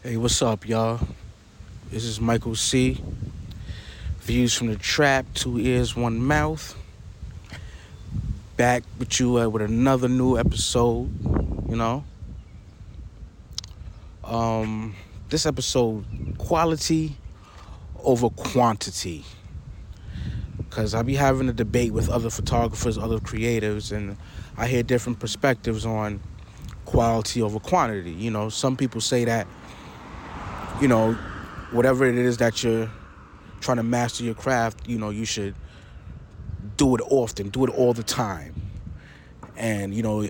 Hey, what's up, y'all? This is Michael C. Views from the trap, two ears, one mouth. Back with you uh, with another new episode, you know. Um, this episode, quality over quantity. Because I be having a debate with other photographers, other creatives, and I hear different perspectives on quality over quantity. You know, some people say that you know, whatever it is that you're trying to master your craft, you know, you should do it often, do it all the time. And, you know,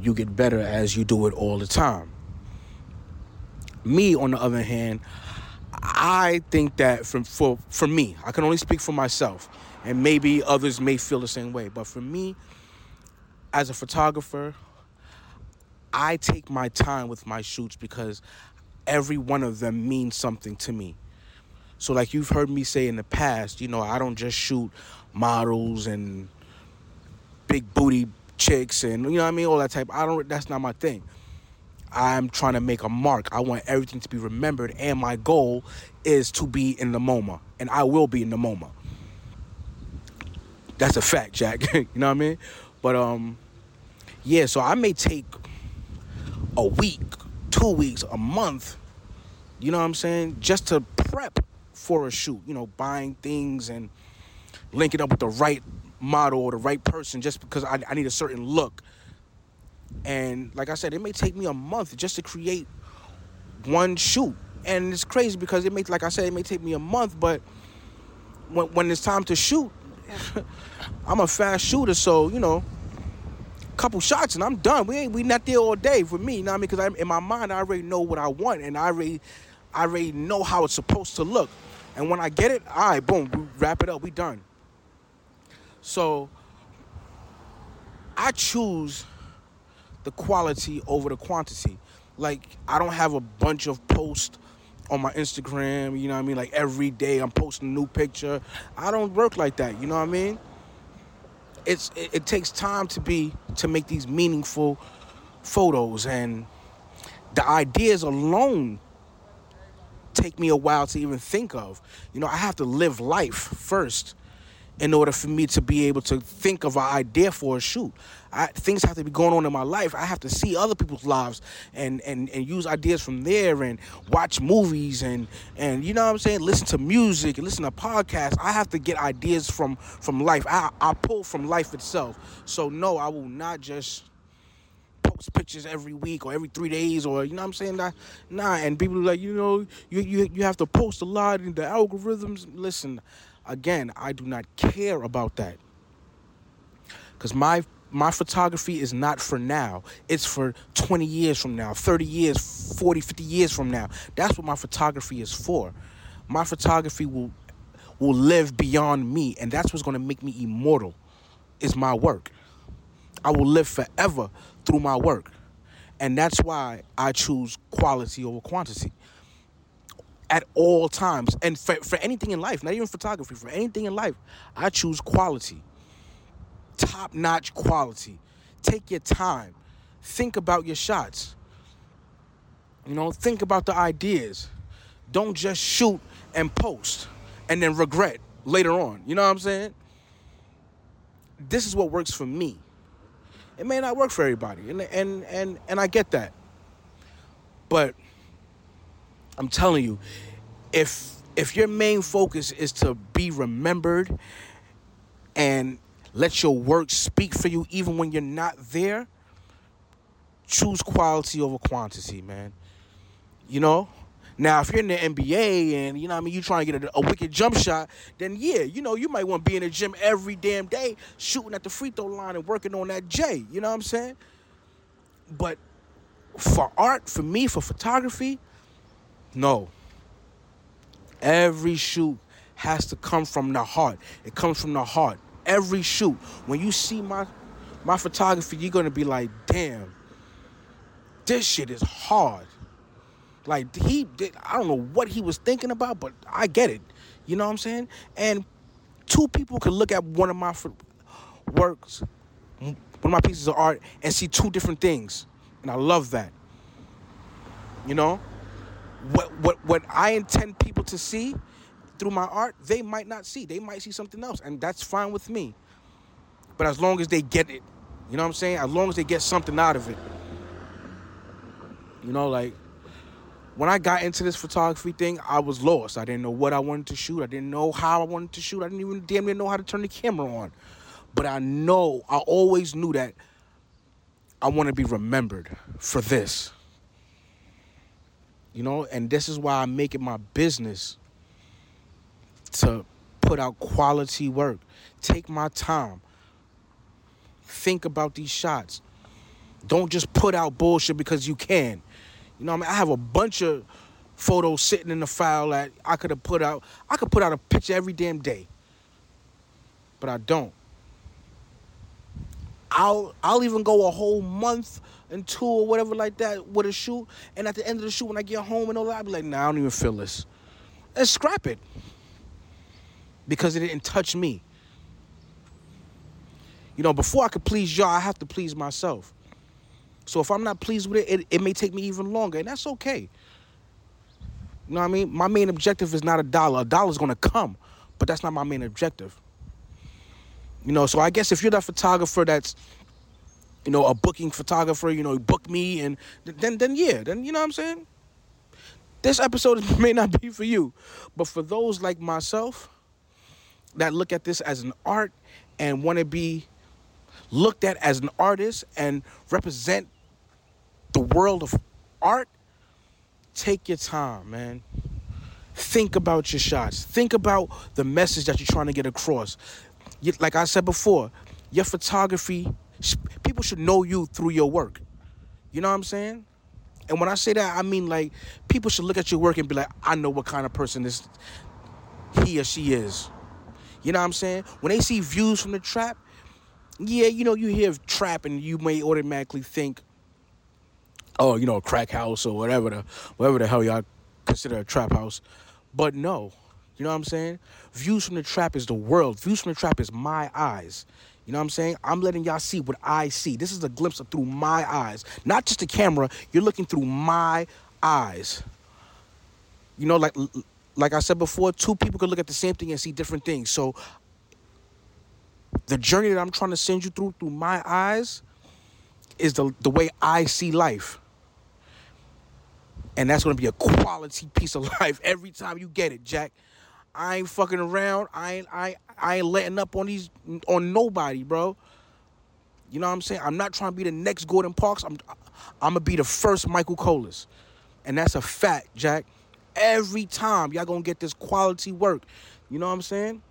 you get better as you do it all the time. Me, on the other hand, I think that from for for me, I can only speak for myself, and maybe others may feel the same way. But for me, as a photographer, I take my time with my shoots because every one of them means something to me. So like you've heard me say in the past, you know, I don't just shoot models and big booty chicks and you know what I mean, all that type. I don't that's not my thing. I'm trying to make a mark. I want everything to be remembered and my goal is to be in the MoMA and I will be in the MoMA. That's a fact, Jack. you know what I mean? But um yeah, so I may take a week, two weeks, a month you know what I'm saying? Just to prep for a shoot, you know, buying things and linking up with the right model or the right person just because I, I need a certain look. And like I said, it may take me a month just to create one shoot. And it's crazy because it may, like I said, it may take me a month, but when, when it's time to shoot, I'm a fast shooter, so you know, couple shots and I'm done. We ain't we not there all day for me, you know what I mean? Because in my mind I already know what I want and I already I already know how it's supposed to look. And when I get it, all right, boom, we wrap it up, we done. So I choose the quality over the quantity. Like I don't have a bunch of posts on my Instagram, you know what I mean? Like every day I'm posting a new picture. I don't work like that, you know what I mean? It's it, it takes time to be to make these meaningful photos and the ideas alone take me a while to even think of. You know, I have to live life first in order for me to be able to think of an idea for a shoot. I, things have to be going on in my life. I have to see other people's lives and, and, and use ideas from there and watch movies and, and you know what I'm saying? Listen to music and listen to podcasts. I have to get ideas from, from life. I, I pull from life itself. So no, I will not just post pictures every week or every three days or you know what I'm saying? Nah, nah. And people like, you know, you you you have to post a lot in the algorithms. Listen, again, I do not care about that. Cause my my photography is not for now. It's for 20 years from now, 30 years, 40, 50 years from now. That's what my photography is for. My photography will will live beyond me and that's what's going to make me immortal is my work. I will live forever through my work. And that's why I choose quality over quantity at all times. And for, for anything in life, not even photography, for anything in life, I choose quality. Top notch quality. Take your time. Think about your shots. You know, think about the ideas. Don't just shoot and post and then regret later on. You know what I'm saying? This is what works for me. It may not work for everybody, and and and and I get that. But I'm telling you, if if your main focus is to be remembered and let your work speak for you even when you're not there, choose quality over quantity, man. You know? Now, if you're in the NBA and you know, I mean, you're trying to get a, a, wicked jump shot, then yeah, you know, you might want to be in the gym every damn day, shooting at the free throw line and working on that J. You know what I'm saying? But for art, for me, for photography, no. Every shoot has to come from the heart. It comes from the heart. Every shoot. When you see my my photography, you're gonna be like, damn, this shit is hard. Like he did, I don't know what he was thinking about, but I get it. You know what I'm saying? And two people could look at one of my works, one of my pieces of art, and see two different things, and I love that. You know, what what what I intend people to see through my art, they might not see. They might see something else, and that's fine with me. But as long as they get it, you know what I'm saying? As long as they get something out of it. You know, like when I got into this photography thing, I was lost. I didn't know what I wanted to shoot. I didn't know how I wanted to shoot. I didn't even damn near know how to turn the camera on. But I know, I always knew that I want to be remembered for this. You know, and this is why I make it my business to put out quality work. Take my time. Think about these shots. Don't just put out bullshit because you can. You know, I mean, I have a bunch of photos sitting in the file that I could have put out. I could put out a picture every damn day, but I don't. I'll I'll even go a whole month and two or whatever like that with a shoot, and at the end of the shoot, when I get home and all that, I'll be like, Nah, I don't even feel this. And scrap it because it didn't touch me. You know, before I could please y'all, I have to please myself. So if I'm not pleased with it, it, it may take me even longer, and that's okay. You know what I mean? My main objective is not a dollar. A dollar's gonna come, but that's not my main objective. You know, so I guess if you're that photographer that's, you know, a booking photographer, you know, book me and then then yeah, then you know what I'm saying? This episode may not be for you. But for those like myself that look at this as an art and want to be looked at as an artist and represent the world of art, take your time, man. Think about your shots. Think about the message that you're trying to get across. Like I said before, your photography, people should know you through your work. You know what I'm saying? And when I say that, I mean like people should look at your work and be like, I know what kind of person this he or she is. You know what I'm saying? When they see views from the trap, yeah, you know, you hear trap and you may automatically think, oh, you know, crack house or whatever the whatever the hell y'all consider a trap house. But no. You know what I'm saying? Views from the trap is the world. Views from the trap is my eyes. You know what I'm saying? I'm letting y'all see what I see. This is a glimpse of through my eyes. Not just the camera, you're looking through my eyes. You know, like like I said before, two people could look at the same thing and see different things. So the journey that I'm trying to send you through through my eyes is the the way I see life. And that's gonna be a quality piece of life every time you get it, Jack. I ain't fucking around. I ain't I I ain't letting up on these on nobody, bro. You know what I'm saying? I'm not trying to be the next Gordon Parks. I'm I'm gonna be the first Michael Colas. And that's a fact, Jack. Every time y'all gonna get this quality work. You know what I'm saying?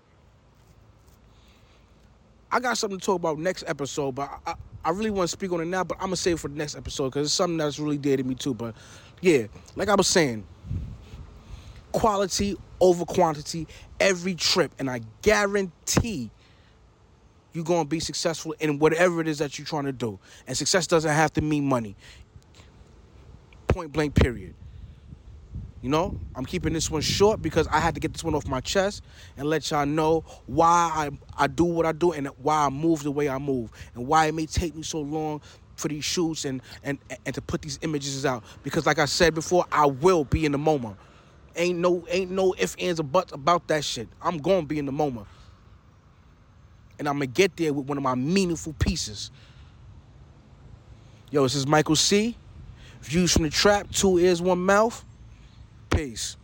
I got something to talk about next episode, but I, I, really want to speak on it now, but I'm gonna save it for the next episode because it's something that's really dear to me too. But yeah, like I was saying, quality over quantity every trip, and I guarantee you're gonna be successful in whatever it is that you're trying to do. And success doesn't have to mean money. Point blank, period. You know, I'm keeping this one short because I had to get this one off my chest and let y'all know why I, I do what I do and why I move the way I move and why it may take me so long for these shoots and and and to put these images out because like I said before, I will be in the MoMA. Ain't no ain't no ifs ands or buts about that shit. I'm gonna be in the MoMA. and I'm gonna get there with one of my meaningful pieces. Yo, this is Michael C. Views from the trap, two ears, one mouth. Peace.